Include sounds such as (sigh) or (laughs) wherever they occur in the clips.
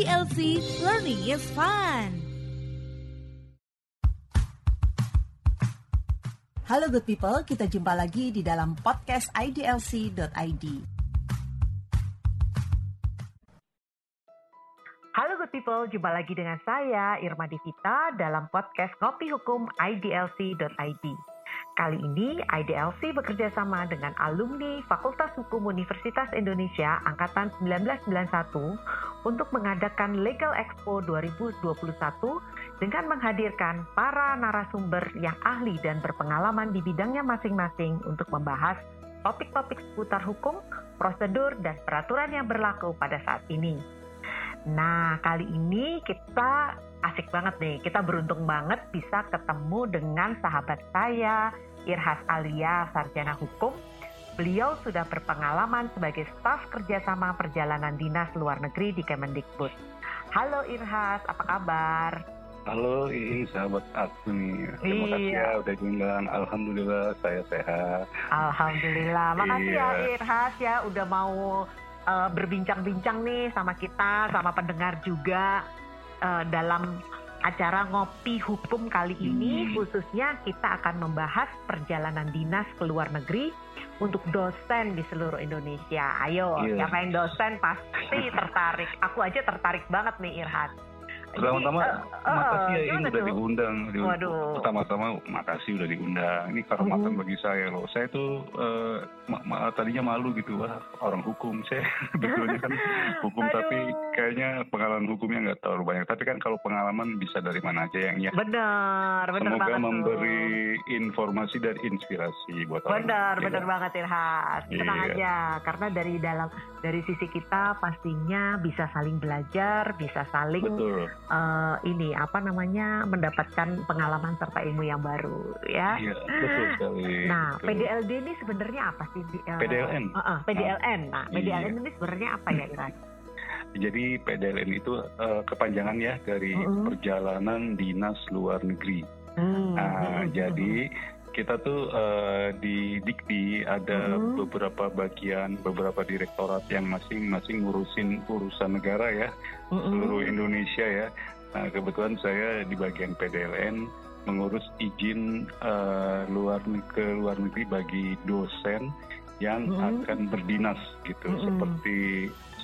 IDLC Learning is Fun. Halo good people, kita jumpa lagi di dalam podcast idlc.id. Halo good people, jumpa lagi dengan saya Irma Divita dalam podcast Ngopi Hukum IDLC.id. Kali ini IDLC bekerja sama dengan alumni Fakultas Hukum Universitas Indonesia Angkatan 1991 untuk mengadakan Legal Expo 2021 dengan menghadirkan para narasumber yang ahli dan berpengalaman di bidangnya masing-masing untuk membahas topik-topik seputar hukum, prosedur, dan peraturan yang berlaku pada saat ini. Nah, kali ini kita asik banget nih. Kita beruntung banget bisa ketemu dengan sahabat saya, Irhas Alia, sarjana hukum. Beliau sudah berpengalaman sebagai staf kerjasama perjalanan dinas luar negeri di Kemendikbud. Halo Irhas, apa kabar? Halo, ini sahabat aku nih. Terima kasih Iya. ya udah diundang. Alhamdulillah saya sehat. Alhamdulillah. Makasih Iya. ya Irhas ya udah mau uh, berbincang-bincang nih sama kita, sama pendengar juga uh, dalam acara ngopi hukum kali ini Hmm. khususnya kita akan membahas perjalanan dinas ke luar negeri untuk dosen di seluruh Indonesia. Ayo, Iya. siapa yang dosen pasti tertarik. Aku aja tertarik banget nih Irhas. Pertama-tama uh, uh, makasih ya ini udah tuh? diundang. Di- Waduh. Pertama-tama makasih udah diundang. Ini kehormatan Mhm. bagi saya loh. Saya tuh eh, ma- ma- tadinya malu gitu wah orang hukum. (laughs) Saya betulnya kan hukum Aduh. tapi kayaknya pengalaman hukumnya nggak terlalu banyak. Tapi kan kalau pengalaman bisa dari mana aja yang ya. Bener, bener Semoga banget tuh. memberi informasi dan inspirasi buat orang. Benar, benar banget Irhas. Tenang Iya. aja, karena dari dalam dari sisi kita pastinya bisa saling belajar, bisa saling Betul. Eh, ini apa namanya mendapatkan pengalaman serta ilmu yang baru, ya. Iya, betul sekali. Nah, Betul. PDLD ini sebenarnya apa sih? Di- eh, PDLN. eh, eh, PDLN. Nah, Iya. PDLN ini sebenarnya apa ya, Irhas? Jadi PDLN itu eh, kepanjangan ya dari Mm-mm. perjalanan dinas luar negeri. Hmm, Nah, hmm, jadi kita tuh eh, di Dikti ada Mm-mm. beberapa bagian, beberapa direktorat yang masing-masing ngurusin urusan negara ya, hmm, hmm, seluruh Indonesia ya. Nah, kebetulan saya di bagian PDLN mengurus izin eh, luar ke luar negeri bagi dosen yang Mm-mm. akan berdinas gitu, Mm-mm. seperti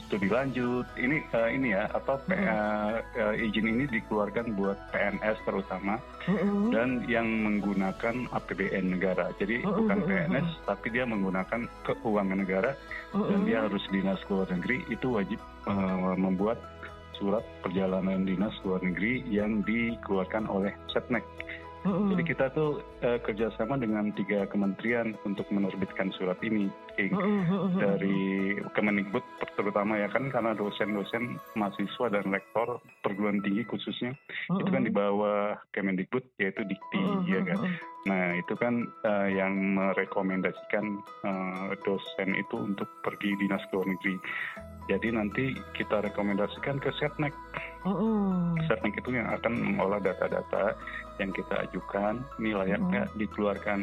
studi lanjut. Ini eh, ini ya apa Mm-mm. eh, eh, izin ini dikeluarkan buat PNS terutama hmm, hmm. dan yang menggunakan APBN negara. Jadi Mm-mm, bukan mm-mm, PNS tapi dia menggunakan keuangan negara Hmm, dan dia harus dinas ke luar negeri itu wajib eh, membuat surat perjalanan dinas luar negeri yang dikeluarkan oleh Setnek. Hmm, Jadi kita tuh eh, kerjasama dengan tiga kementerian untuk menerbitkan surat ini, King. hmm, dari Kemendikbud terutama ya kan karena dosen-dosen mahasiswa dan rektor perguruan tinggi khususnya itu kan di bawah Kemendikbud yaitu Dikti Hmm, ya kan. Nah itu kan eh, yang merekomendasikan eh, dosen itu untuk pergi dinas ke luar negeri. Jadi nanti kita rekomendasikan ke Setnek. hmm, Setnek itu yang akan mengolah data-data yang kita ajukan. Ini layak nggak dikeluarkan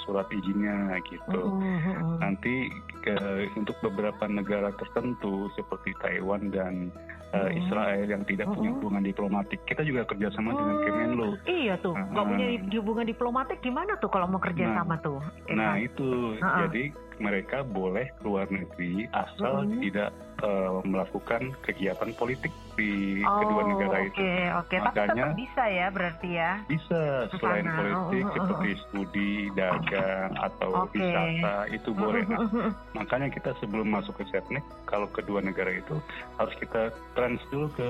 surat izinnya gitu. hmm, Nanti ke, untuk beberapa negara tertentu seperti Taiwan dan uh, Mm-mm. Israel yang tidak punya hubungan diplomatik, kita juga kerjasama dengan Kemenlo. Iya tuh, nggak Ah. punya di- hubungan diplomatik gimana tuh kalau mau kerja Nah, sama tuh? Nah Irfan? itu, Ha-ha. jadi mereka boleh keluar negeri asal tidak uh, melakukan kegiatan politik di oh, kedua negara itu. Oke, oke. Tapi Makanya- tetap bisa ya berarti ya. Bisa selain sana. politik Oh, oh, oh, seperti studi, dagang atau Oke. wisata itu boleh. Nah, (laughs) Makanya kita sebelum masuk ke Setnek, kalau kedua negara itu harus kita trans dulu ke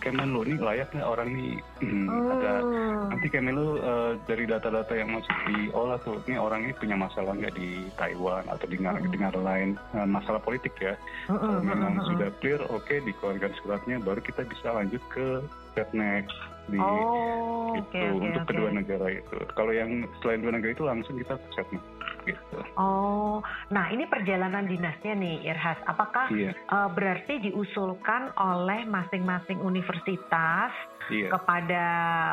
Kemenlu. Ini layak nggak orang ini hmm, ada Hmm. nanti Kemenlu eh, dari data-data yang masuk diolah tuh, ini orang ini punya masalah nggak di Taiwan atau di negara, Hmm. di negara lain eh, masalah politik ya. Kalau memang sudah clear, oke dikeluarkan suratnya, baru kita bisa lanjut ke Setnek di Oh, gitu oke, untuk oke. kedua negara itu. Kalau yang selain dua negara itu langsung kita ke Setnek gitu. Oh, nah ini perjalanan dinasnya nih, Irhas. Apakah Iya, eh, berarti diusulkan oleh masing-masing universitas iya, kepada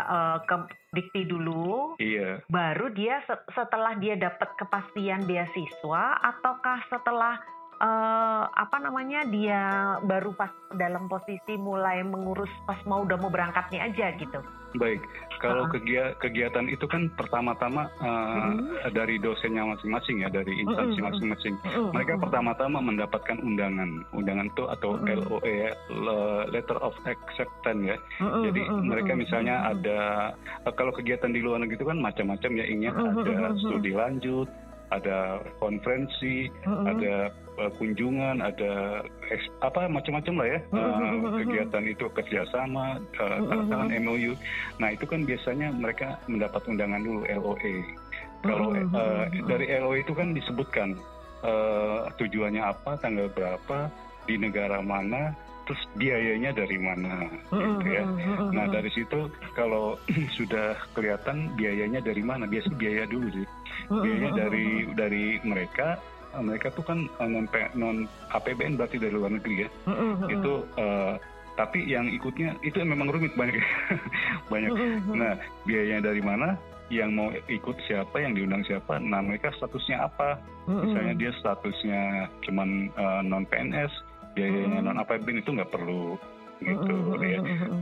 eh, ke Dikti dulu, iya. baru dia se- setelah dia dapat kepastian beasiswa, ataukah setelah uh, apa namanya dia baru pas dalam posisi mulai mengurus pas mau udah mau berangkatnya aja gitu. Baik, kalau uh-huh. kegiatan itu kan pertama-tama uh, uh-huh. dari dosennya masing-masing ya, dari instansi masing-masing. Uh-huh. Mereka pertama-tama mendapatkan undangan, undangan itu atau. LOE, Letter of Acceptance ya. Jadi mereka misalnya ada kalau kegiatan di luar negeri itu kan macam-macam ya, ingin ada studi lanjut, ada konferensi, uh-huh. ada uh, kunjungan, ada eks, apa macam-macam lah ya uh, kegiatan itu kerjasama, uh, katakan MOU. Nah itu kan biasanya mereka mendapat undangan dulu LOE. Kalau uh, dari LOE itu kan disebutkan uh, tujuannya apa, tanggal berapa, di negara mana, terus biayanya dari mana gitu ya. Nah dari situ kalau (clears throat) sudah kelihatan biayanya dari mana, biasa biaya dulu sih. Biayanya dari dari mereka mereka tuh kan eh, non non APBN berarti dari luar negeri ya. Itu uh, tapi yang ikutnya itu memang rumit banyak (laughs) banyak. Nah biayanya dari mana? Yang mau ikut siapa, yang diundang siapa, nah mereka statusnya apa? Misalnya dia statusnya cuman uh, non PNS, biayanya non APBN itu nggak perlu gitu ya.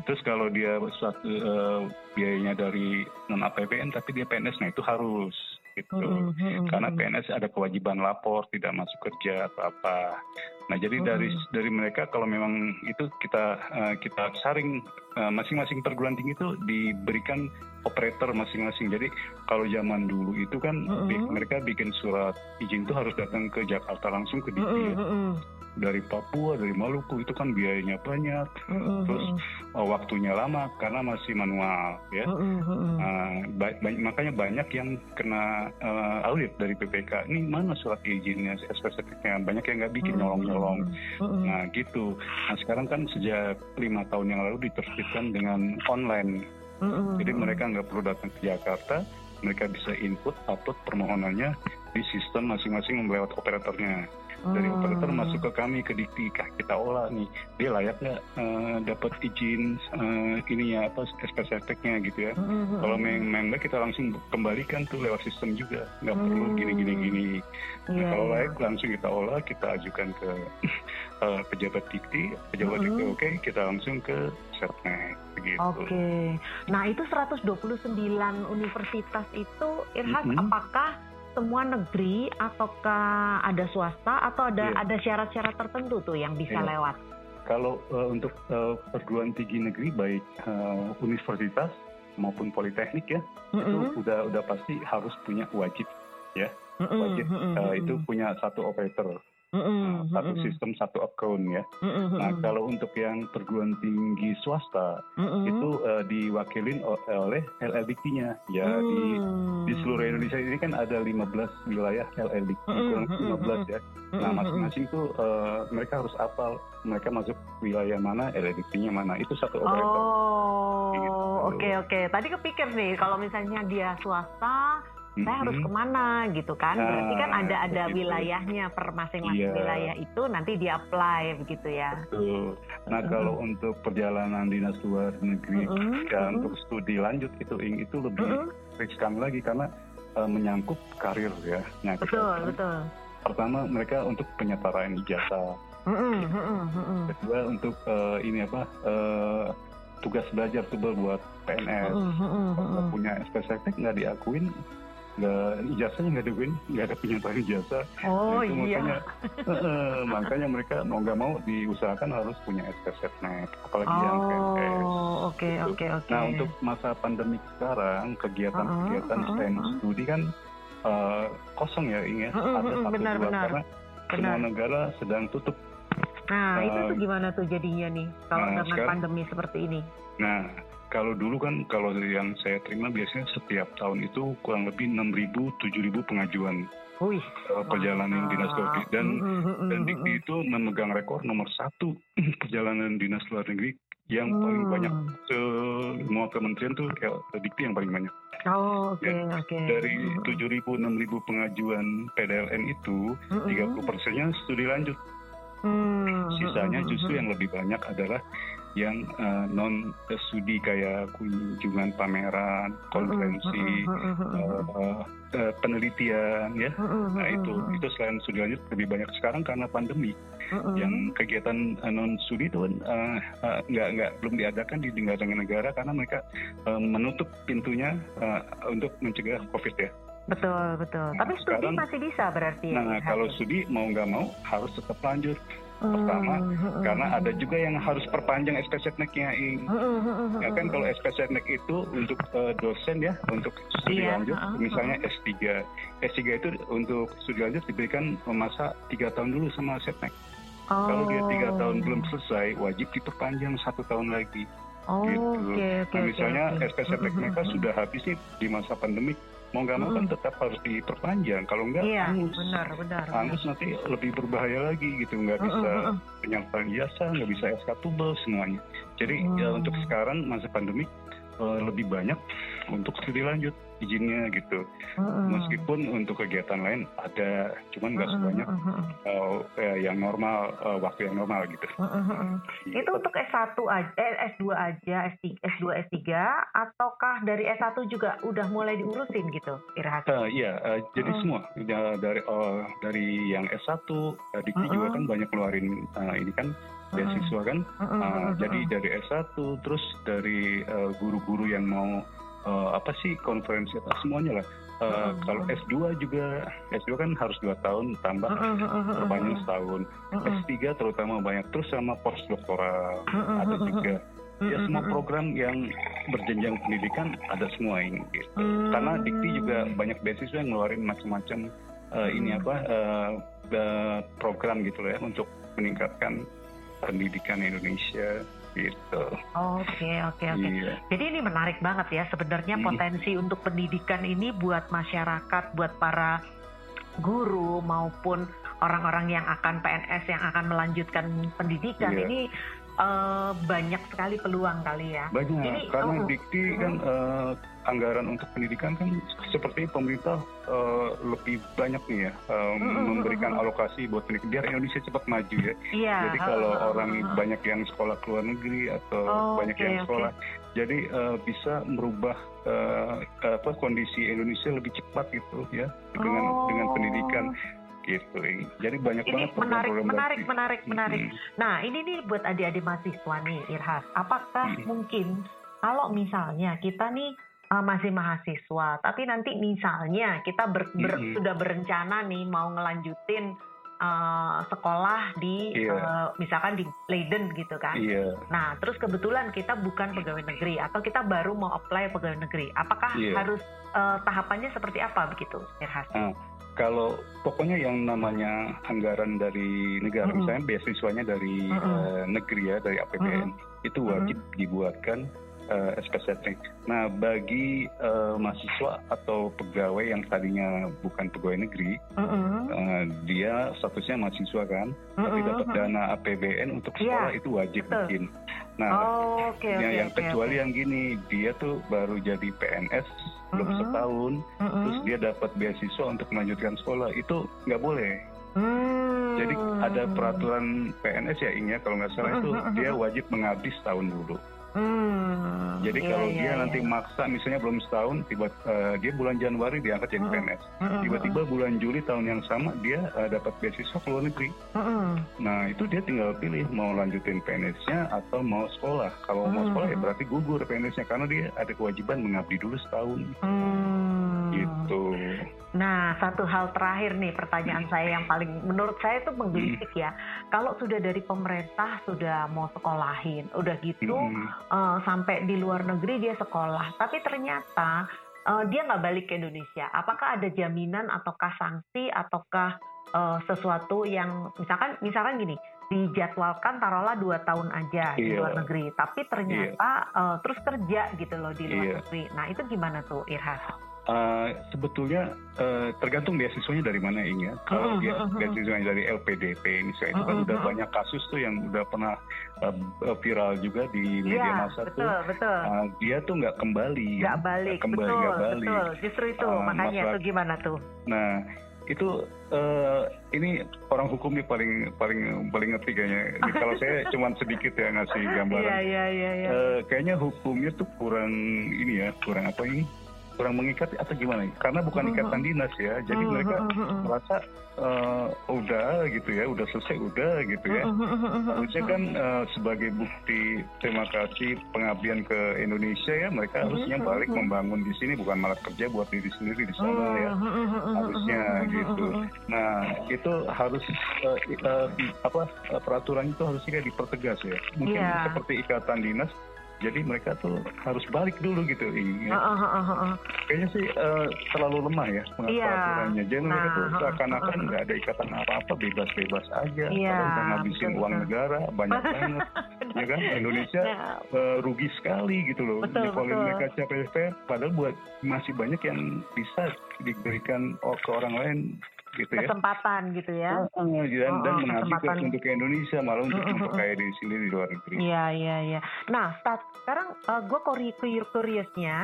Terus kalau dia suatu uh, biayanya dari non APBN tapi dia PNS, nah itu harus gitu. -hmm. Karena PNS ada kewajiban lapor, tidak masuk kerja atau apa. Nah, jadi -hmm. dari dari mereka kalau memang itu kita uh, kita saring uh, masing-masing perguruan tinggi itu diberikan operator masing-masing. Jadi kalau zaman dulu itu kan -hmm. mereka bikin surat izin itu harus datang ke Jakarta langsung ke Dikti. Dari Papua, dari Maluku itu kan biayanya banyak, mm-hmm. terus uh, waktunya lama karena masih manual, ya. Mm-hmm. Uh, ba- ba- makanya banyak yang kena uh, audit dari PPK. Ini mana surat izinnya, spesifiknya? Banyak yang nggak bikin nyolong-nyolong. Mm-hmm. Nah gitu. Nah sekarang kan sejak lima tahun yang lalu diterbitkan dengan online. Mm-hmm. Jadi mereka nggak perlu datang ke Jakarta, mereka bisa input, upload permohonannya di sistem masing-masing melewat operatornya dari operator masuk ke kami ke Dikti kita olah nih dia layak nggak uh, dapat izin uh, ya apa SPSFTek-nya gitu ya. Hmm. Kalau memang kita langsung kembalikan tuh lewat sistem juga nggak hmm. perlu gini gini gini. Nah, yeah. kalau iya. layak langsung kita olah kita ajukan ke uh, (laughs) pejabat Dikti, pejabat hmm. Dikti oke okay, kita langsung ke Setnek. Gitu. Oke, okay. nah itu 129 universitas itu Irhas mm -hmm. apakah semua negeri ataukah ada swasta atau ada yeah. ada syarat-syarat tertentu tuh yang bisa yeah. lewat? Kalau uh, untuk uh, perguruan tinggi negeri baik uh, universitas maupun politeknik ya mm -hmm. itu udah udah pasti harus punya wajib ya mm -hmm. wajib uh, itu punya satu operator Mm-hmm. Satu sistem satu account ya. Mm-hmm. Nah kalau untuk yang perguruan tinggi swasta mm-hmm. itu uh, diwakilin oleh LLDK-nya ya mm. di di seluruh Indonesia ini kan ada 15 wilayah LLDK mm-hmm. kurang 15 ya. Nah masing-masing tuh uh, mereka harus apal mereka masuk wilayah mana LLDK-nya mana itu satu operator. Oh gitu. oke okay, oke. Okay. Tadi kepikir nih kalau misalnya dia swasta saya harus ke mana gitu kan nah, berarti kan ada ada begitu. wilayahnya per masing-masing iya. wilayah itu nanti di apply begitu ya betul nah mm kalau untuk perjalanan dinas luar negeri mm -hmm. ya mm untuk studi lanjut itu itu lebih mm -hmm. riskan lagi karena uh, menyangkut karir ya nah, betul betul pertama mereka untuk penyetaraan ijazah mm -hmm. kedua untuk uh, ini apa uh, tugas belajar tuh buat PNS mm -hmm. punya spesifiknya nggak diakuin nggak ijazahnya nggak ada nggak ada penyataan ijazah. Oh nah, itu iya. Makanya, makanya mereka mau nggak mau diusahakan harus punya SPSFNet, apalagi oh, yang PNS. oke gitu. oke oke. Nah untuk masa pandemi sekarang kegiatan-kegiatan uh -huh, uh -huh. studi kan uh, kosong ya ini ya, uh -huh, ada satu benar, dua benar. karena benar. semua negara sedang tutup. Nah uh, itu tuh gimana tuh jadinya nih kalau nah, dengan sekarang, pandemi seperti ini? Nah kalau dulu kan kalau yang saya terima biasanya setiap tahun itu kurang lebih 6.000 7.000 pengajuan Wih, uh, perjalanan dinas luar negeri dan mm, mm, mm, dan Dikti itu memegang rekor nomor satu (clears throat) perjalanan dinas luar negeri yang hmm. paling banyak semua kementerian tuh ya, Dikti yang paling banyak. Oh, oke, okay, oke. Okay. Dari 7.000 6.000 pengajuan PDLN itu, mm -hmm. 30 persennya studi lanjut. Hmm. Sisanya justru yang lebih banyak adalah yang uh, non studi kayak kunjungan pameran, konferensi, uh, uh, uh, penelitian ya. Nah itu itu selain studi lanjut lebih banyak sekarang karena pandemi. Yang kegiatan uh, non studi itu uh, uh, nggak nggak belum diadakan di negara-negara karena mereka uh, menutup pintunya uh, untuk mencegah COVID ya. Betul betul. Nah, Tapi studi sekarang, masih bisa berarti. Nah kalau studi mau nggak mau harus tetap lanjut pertama hmm, hmm, hmm, karena ada juga yang harus perpanjang SPSetnek-nya ing ya kan kalau SPSetnek itu untuk uh, dosen ya untuk studi iya, lanjut uh, misalnya S3 S3 itu untuk studi lanjut diberikan masa tiga tahun dulu sama setnek oh. kalau dia tiga oh. tahun belum selesai wajib diperpanjang satu tahun lagi oh, gitu okay, okay, nah, misalnya okay, okay. SPSetnek mereka sudah habis nih di masa pandemi mau nggak mau kan tetap harus diperpanjang. Kalau nggak iya, hangus benar benar. Hangus nanti lebih berbahaya lagi gitu. Nggak bisa uh, uh, penyampaian jasa nggak bisa SK tubel semuanya. Jadi uh. ya untuk sekarang masa pandemi uh, lebih banyak untuk studi lanjut izinnya gitu. Uh-uh. Meskipun untuk kegiatan lain ada, cuman nggak sebanyak uh-uh. uh, uh, yang normal uh, waktu yang normal gitu. Uh-uh. Itu untuk S1 aja, eh, S2 aja, S3, S2, S3, ataukah dari S1 juga udah mulai diurusin gitu, Irhat? Uh, iya, uh, jadi uh semua ya, dari uh, dari yang S1, uh, Diki uh-uh. juga kan banyak keluarin uh, ini kan beasiswa kan. Uh, uh, uh, jadi dari S1 terus dari guru-guru uh, yang mau uh, apa sih konferensi atau semuanya lah. Uh, uh, kalau S2 juga S2 kan harus dua tahun tambah uh, banyak setahun. S3 terutama banyak terus sama postdoktoral ada juga. Ya semua program yang berjenjang pendidikan ada semua ini. Gitu. Karena Dikti juga banyak beasiswa yang ngeluarin macam-macam uh, ini apa uh, program gitu ya untuk meningkatkan pendidikan Indonesia gitu. Oke oke oke. Iya. Jadi ini menarik banget ya sebenarnya hmm. potensi untuk pendidikan ini buat masyarakat, buat para guru maupun orang-orang yang akan PNS yang akan melanjutkan pendidikan iya. ini uh, banyak sekali peluang kali ya. Banyak ini, karena oh, Dikti uh, kan uh, anggaran untuk pendidikan kan seperti pemerintah uh, lebih banyak nih ya uh, memberikan alokasi buat pendidikan biar Indonesia cepat maju ya. Yeah. Jadi kalau orang banyak yang sekolah ke luar negeri atau oh, banyak okay, yang sekolah, okay. jadi uh, bisa merubah uh, apa kondisi Indonesia lebih cepat gitu ya dengan oh. dengan pendidikan gitu. Jadi banyak ini banget menarik, menarik, menarik, menarik. Hmm. Nah ini nih buat adik-adik mahasiswa nih, Irhas. Apakah hmm. mungkin kalau misalnya kita nih uh, masih mahasiswa, tapi nanti misalnya kita ber, ber, mm -hmm. sudah berencana nih mau ngelanjutin uh, sekolah di yeah. Iya. uh, misalkan di Leiden gitu kan. Yeah. Nah, terus kebetulan kita bukan pegawai negeri atau kita baru mau apply pegawai negeri. Apakah yeah. harus uh, tahapannya seperti apa begitu, Irhas? Uh, kalau pokoknya yang namanya anggaran dari negara, mm -hmm. misalnya beasiswanya dari mm -hmm. uh, negeri ya, dari APBN, mm -hmm. itu wajib mm -hmm. dibuatkan uh, eh, SPSetting. Nah, bagi uh, mahasiswa atau pegawai yang tadinya bukan pegawai negeri, uh -uh. Uh, dia statusnya mahasiswa kan, uh -uh. tapi dapat dana APBN untuk iya, sekolah yeah. itu wajib Betul. bikin. Nah, oh, okay, yang, okay, yang okay, kecuali okay. yang gini, dia tuh baru jadi PNS belum uh -uh. setahun, uh -uh. terus dia dapat beasiswa untuk melanjutkan sekolah, itu nggak boleh. Hmm. Jadi ada peraturan PNS ya Ing ya kalau nggak salah itu dia wajib mengabdi setahun dulu. Hmm, Jadi iya, kalau iya, dia iya. nanti maksa misalnya belum setahun, tiba uh, dia bulan Januari diangkat jadi PNS, tiba-tiba bulan Juli tahun yang sama dia uh, dapat beasiswa ke luar negeri. Nah itu dia tinggal pilih mau lanjutin PNS-nya atau mau sekolah. Kalau mau sekolah ya berarti gugur PNS-nya karena dia ada kewajiban mengabdi dulu setahun. Hmm. Gitu. Nah, satu hal terakhir nih pertanyaan saya yang paling menurut saya itu menggelitik ya. Kalau sudah dari pemerintah sudah mau sekolahin, udah gitu hmm. uh, sampai di luar negeri dia sekolah, tapi ternyata uh, dia nggak balik ke Indonesia. Apakah ada jaminan ataukah sanksi ataukah uh, sesuatu yang misalkan misalkan gini dijadwalkan taruhlah dua tahun aja yeah. di iya. luar negeri, tapi ternyata yeah. uh, terus kerja gitu loh di luar yeah. negeri. Nah itu gimana tuh Irhas? Uh, sebetulnya uh, tergantung beasiswanya dari mana ini ya. Kalau uh, dia uh, uh, beasiswanya dari LPDP misalnya itu kan udah banyak kasus tuh yang udah pernah uh, viral juga di media ya, massa betul, tuh. Betul. Uh, dia tuh nggak kembali. Nggak ya. balik. Gak kembali, betul, gak balik. Betul. Justru itu uh, makanya masalah, tuh gimana tuh? Nah itu uh, ini orang hukum nih paling paling paling ngerti kayaknya. Kalau saya (laughs) cuma sedikit ya ngasih gambaran. Iya iya iya. iya. Uh, kayaknya hukumnya tuh kurang ini ya, kurang apa ini? Kurang mengikat atau gimana? Karena bukan mm-hmm. ikatan dinas ya, jadi mm-hmm. mereka merasa uh, udah gitu ya, udah selesai udah gitu ya. Harusnya kan uh, sebagai bukti terima kasih pengabdian ke Indonesia ya, mereka harusnya balik membangun di sini bukan malah kerja buat diri sendiri di sana ya. Harusnya gitu. Nah itu harus uh, uh, apa peraturan itu harusnya dipertegas ya. Mungkin yeah. seperti ikatan dinas jadi mereka tuh harus balik dulu gitu ini ya. uh, uh, uh, uh. kayaknya sih uh, terlalu lemah ya pengaturannya jadi nah, mereka tuh seakan-akan nggak uh, uh. ada ikatan apa-apa bebas-bebas aja yeah, kalau udah ngabisin uang negara banyak (laughs) banget ya kan Indonesia nah. uh, rugi sekali gitu loh kalau mereka capek-capek padahal buat masih banyak yang bisa diberikan ke orang lain gitu ya. Kesempatan gitu ya. Uh, dan, oh, dan mengabdi untuk ke Indonesia malah untuk memperkaya diri sendiri di luar negeri. Iya iya iya. Nah stat, sekarang uh, gue curious-nya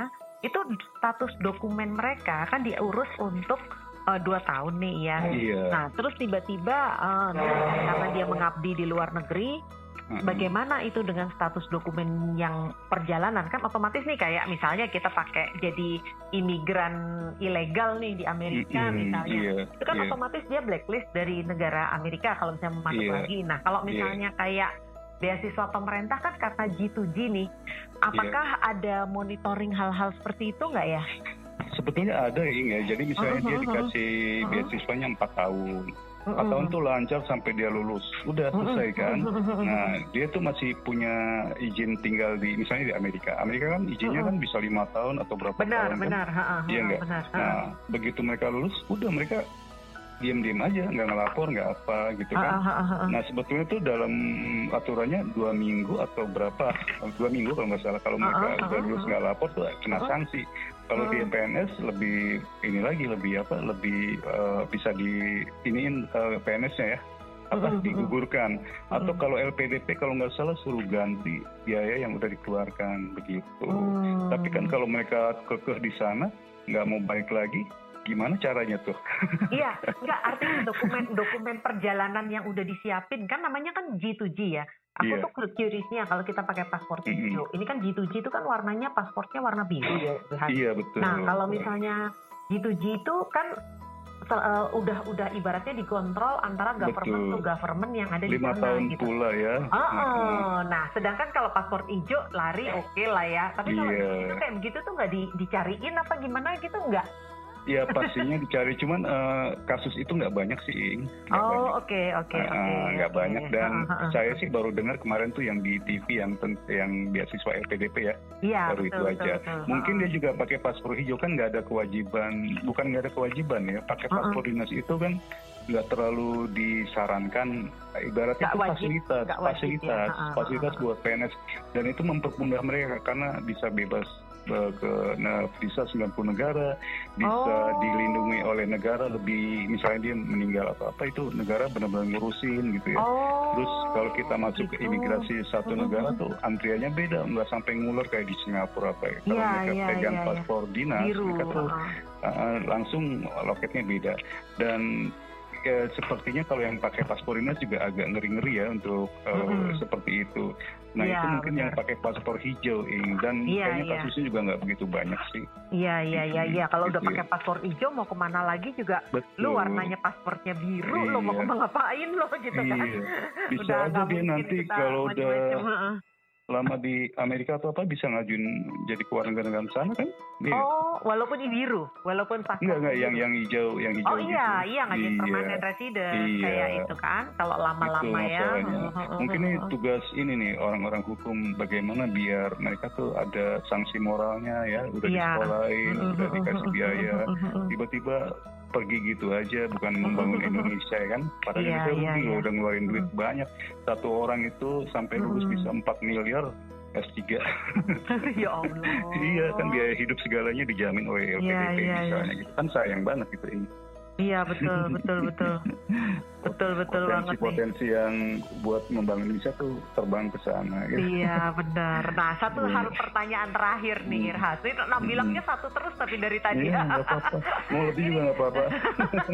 itu status dokumen mereka kan diurus untuk uh, dua tahun nih ya. Iya. Nah terus tiba-tiba uh, karena dia mengabdi di luar negeri Bagaimana itu dengan status dokumen yang perjalanan kan otomatis nih kayak misalnya kita pakai jadi imigran ilegal nih di Amerika mm-hmm, misalnya yeah, itu kan yeah. otomatis dia blacklist dari negara Amerika kalau misalnya mau masuk yeah. lagi. Nah kalau iya. misalnya yeah. kayak beasiswa pemerintah kan karena G2G nih, apakah yeah. ada monitoring hal-hal seperti itu nggak ya? Sebetulnya ada ya, jadi misalnya uh -huh, dia dikasih uh -huh. beasiswanya empat tahun empat tahun tuh lancar sampai dia lulus. Udah selesai kan? Nah dia tuh masih punya izin tinggal di misalnya di Amerika. Amerika kan izinnya kan bisa lima tahun atau berapa benar, tahun benar, kan iya enggak nah begitu mereka lulus udah mereka diam-diam aja nggak ngelapor nggak apa gitu kan. nah sebetulnya tuh dalam aturannya dua minggu atau berapa dua minggu kalau nggak salah. Kalau mereka udah lulus nggak lapor tuh kena sanksi. Kalau di. PNS lebih ini lagi lebih apa lebih uh, bisa di iniin uh, PNS-nya ya. Apa digugurkan. Atau kalau LPDP kalau nggak salah suruh ganti biaya yang udah dikeluarkan begitu. Tapi kan kalau mereka kekeh di sana nggak mau balik lagi gimana caranya tuh? (laughs) iya, enggak artinya dokumen dokumen perjalanan yang udah disiapin kan namanya kan G2G ya. Aku yeah. tuh curiousnya kalau kita pakai paspor hijau, mm-hmm. ini kan G2G itu kan warnanya pasportnya warna biru ya. Iya betul. Nah kalau misalnya G2G itu kan uh, udah udah ibaratnya dikontrol antara government Betul. to government yang ada di sana tahun gitu. pula ya. Oh, oh. nah sedangkan kalau paspor hijau lari oke okay lah ya. Tapi kalau yeah. itu kayak begitu tuh nggak di, dicariin apa gimana gitu nggak? Ya pastinya dicari, cuman uh, kasus itu nggak banyak sih. oh oke oke oke. Nggak banyak dan uh, uh, saya sih baru dengar kemarin tuh yang di TV yang yang beasiswa LPDP ya. Iya. Baru betul, itu aja. Betul, betul. Mungkin dia juga pakai paspor hijau kan nggak ada kewajiban, bukan nggak ada kewajiban ya. Pakai paspor uh, dinas itu kan nggak terlalu disarankan ibaratnya itu fasilitas wajib, fasilitas ya. fasilitas buat PNS dan itu mempermudah mereka karena bisa bebas ke nah, visa 90 negara, bisa oh. dilindungi oleh negara lebih misalnya dia meninggal atau apa itu negara benar-benar ngurusin gitu ya. Oh. Terus kalau kita masuk gitu. ke imigrasi satu hmm. negara tuh antriannya beda, nggak sampai ngulur kayak di Singapura apa ya. Kalau yeah, mereka yeah, pegang yeah, paspor yeah. dinas, Biru. mereka tuh uh, langsung loketnya beda dan ya, sepertinya kalau yang pakai paspor dinas juga agak ngeri-ngeri ya untuk uh, mm-hmm. seperti itu. Nah ya, itu mungkin benar. yang pakai paspor hijau, Ing. dan ya, kayaknya ya. kasusnya juga nggak begitu banyak sih. Iya iya iya iya. Kalau gitu udah pakai ya. paspor hijau mau ke mana lagi juga, Betul. lu warnanya paspornya biru, iya. lo mau (laughs) ke mana ngapain lo gitu kan? Iya. Bisa udah aja dia nanti kalau udah lama di Amerika atau apa bisa ngajuin jadi kewarganegaraan sana kan? Iya. Oh, walaupun biru, walaupun paspor. Enggak enggak yang yang hijau, yang hijau. Oh iya, gitu. iya ngajuin iya. permanen resident iya. kayak itu kan. Kalau lama-lama ya. Mungkin ini tugas ini nih orang-orang hukum bagaimana biar mereka tuh ada sanksi moralnya ya, udah iya. disekolahin, udah dikasih biaya, tiba-tiba pergi gitu aja bukan membangun Indonesia ya kan? Pada yeah, Indonesia rugi yeah, udah ngeluarin duit banyak. Satu orang itu sampai lulus bisa 4 miliar S3 (laughs) ya Allah. (laughs) Iya kan biaya hidup segalanya dijamin oleh LPDP yeah, yeah, misalnya yeah. gitu. Kan sayang banget gitu ini Iya betul betul betul (laughs) betul betul potensi, banget potensi nih. yang buat membangun Indonesia tuh terbang ke sana. Gitu. Iya benar. Nah satu hmm. hal pertanyaan terakhir nih hmm. Irhas. Ini nah, bilangnya hmm. satu terus tapi dari tadi. Iya nggak apa-apa. Mau lebih juga nggak apa-apa.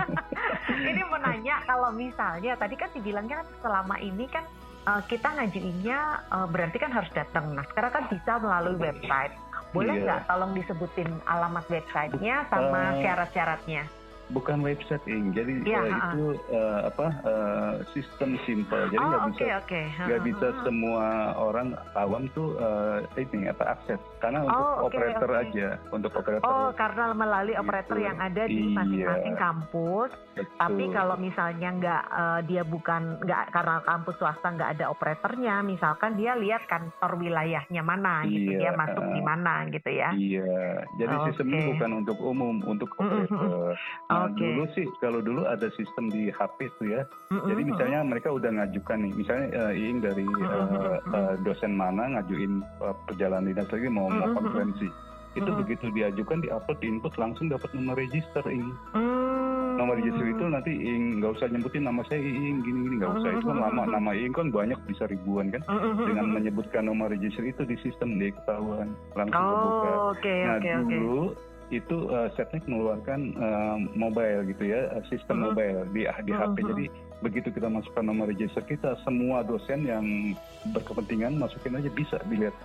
(laughs) ini mau nanya kalau misalnya tadi kan dibilangnya kan selama ini kan uh, kita ngajuinnya uh, berarti kan harus datang. Nah sekarang kan bisa melalui website. Boleh nggak iya. tolong disebutin alamat websitenya sama uh, syarat-syaratnya? Bukan website ing jadi ya, uh, itu uh, apa uh, sistem simple jadi nggak oh, bisa nggak okay. bisa semua orang awam tuh uh, ini apa akses karena untuk oh, okay, operator okay. aja untuk operator oh karena melalui operator itu. yang ada di iya. masing-masing iya. kampus Betul. tapi kalau misalnya nggak uh, dia bukan nggak karena kampus swasta nggak ada operatornya misalkan dia lihat kantor wilayahnya mana gitu dia masuk di mana gitu ya iya jadi okay. sistemnya bukan untuk umum untuk operator Nah, okay. dulu sih kalau dulu ada sistem di HP tuh ya. Mm-hmm. Jadi misalnya mereka udah ngajukan nih, misalnya uh, Iing dari uh, uh, dosen mana ngajuin uh, perjalanan dinas lagi mau mm-hmm. mau konferensi. Itu mm-hmm. begitu diajukan diupload di input langsung dapat nomor register Iing. Mm-hmm. Nomor register itu nanti Iing nggak usah nyebutin nama saya Iing gini gini nggak usah. Itu kan lama nama Iing kan banyak bisa ribuan kan. Dengan menyebutkan nomor register itu di sistem dia ketahuan langsung oh, terbuka. Okay, nah okay, dulu okay itu uh, Setnek mengeluarkan uh, mobile gitu ya, uh, sistem uh-huh. mobile di di uh-huh. HP. Jadi begitu kita masukkan nomor register kita, semua dosen yang berkepentingan masukin aja bisa dilihat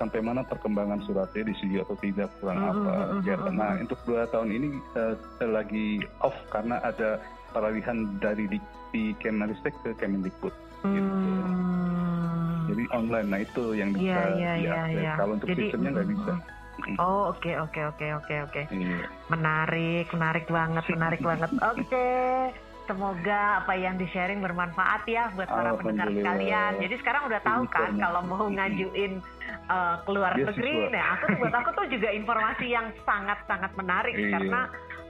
sampai mana perkembangan suratnya disetujui atau tidak kurang uh-huh. apa. Uh-huh. Nah untuk dua tahun ini uh, lagi off karena ada peralihan dari di, di Kemenristek ke Kemendikbud. Gitu. Hmm. Jadi online, nah itu yang bisa yeah, yeah, yeah, yeah. Kalau untuk Jadi, sistemnya nggak bisa. Oh oke okay, oke okay, oke okay, oke oke. Iya. Menarik menarik banget menarik banget. (laughs) Oke. Okay. Semoga apa yang di sharing bermanfaat ya buat para pendengar sekalian. Jadi sekarang udah tahu kan kalau mau ngajuin uh, keluar negeri, nah aku buat aku tuh juga informasi yang sangat sangat menarik (laughs) iya. karena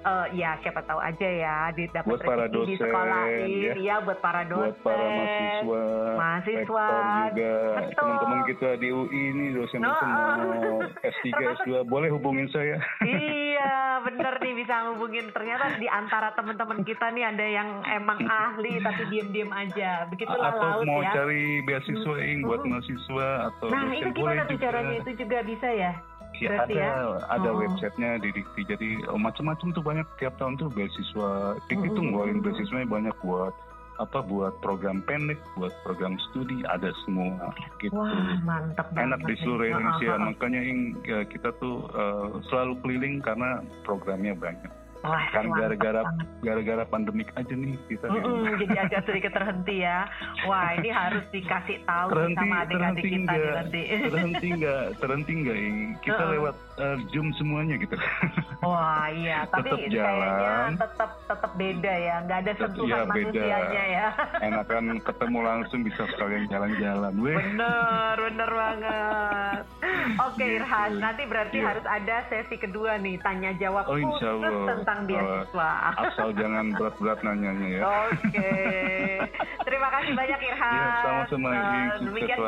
uh, ya siapa tahu aja ya buat para dosen, di sekolah. ini ya. ya buat para dosen, buat para mahasiswa, mahasiswa. juga. Teman-teman kita di UI ini dosen-dosen no. mau S3 S2 boleh hubungin saya. Iya bener nih bisa hubungin. Ternyata di antara teman-teman kita nih ada yang emang ahli tapi diem-diem aja. Begitulah atau laut mau ya. cari beasiswa ing buat mahasiswa atau nah dosen itu gimana tuh caranya? Itu juga bisa ya? Ya, ada ya? ada oh. websitenya di Dikti jadi oh, macam-macam tuh banyak tiap tahun tuh beasiswa Dikti mm -hmm. tuh ngeluarin beasiswanya banyak buat apa buat program pendek, buat program studi ada semua gitu. Wah mantap Enak di seluruh Indonesia, makanya ing, ya, kita tuh uh, selalu keliling karena programnya banyak. Wah, kan gara-gara gara-gara pandemik aja nih kita mm -mm, jadi agak sedikit terhenti ya. Wah ini harus dikasih tahu terhenti, sama adik-adik kita enggak, nanti. Terhenti enggak terhenti enggak kita uh -uh. lewat uh, zoom semuanya gitu (laughs) wah iya tapi tetap jalan tetap tetap beda ya nggak ada sentuhan ya, manusianya ya (laughs) enakan ketemu langsung bisa sekalian jalan-jalan bener bener banget (laughs) oke okay, Irhan nanti berarti yeah. harus ada sesi kedua nih tanya jawab oh, khusus tentang tentang beasiswa. Asal jangan berat-berat nanyanya ya. Oke. Okay. Terima kasih banyak Irhan. Ya, sama-sama. Uh, demikian.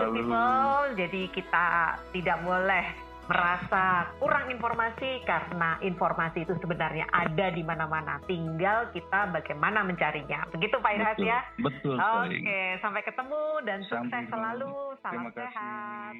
Jadi kita tidak boleh merasa kurang informasi karena informasi itu sebenarnya ada di mana-mana. Tinggal kita bagaimana mencarinya. Begitu Pak Irhas ya? Betul. Oke, okay. sampai ketemu dan sampai sukses selalu. Salam sehat.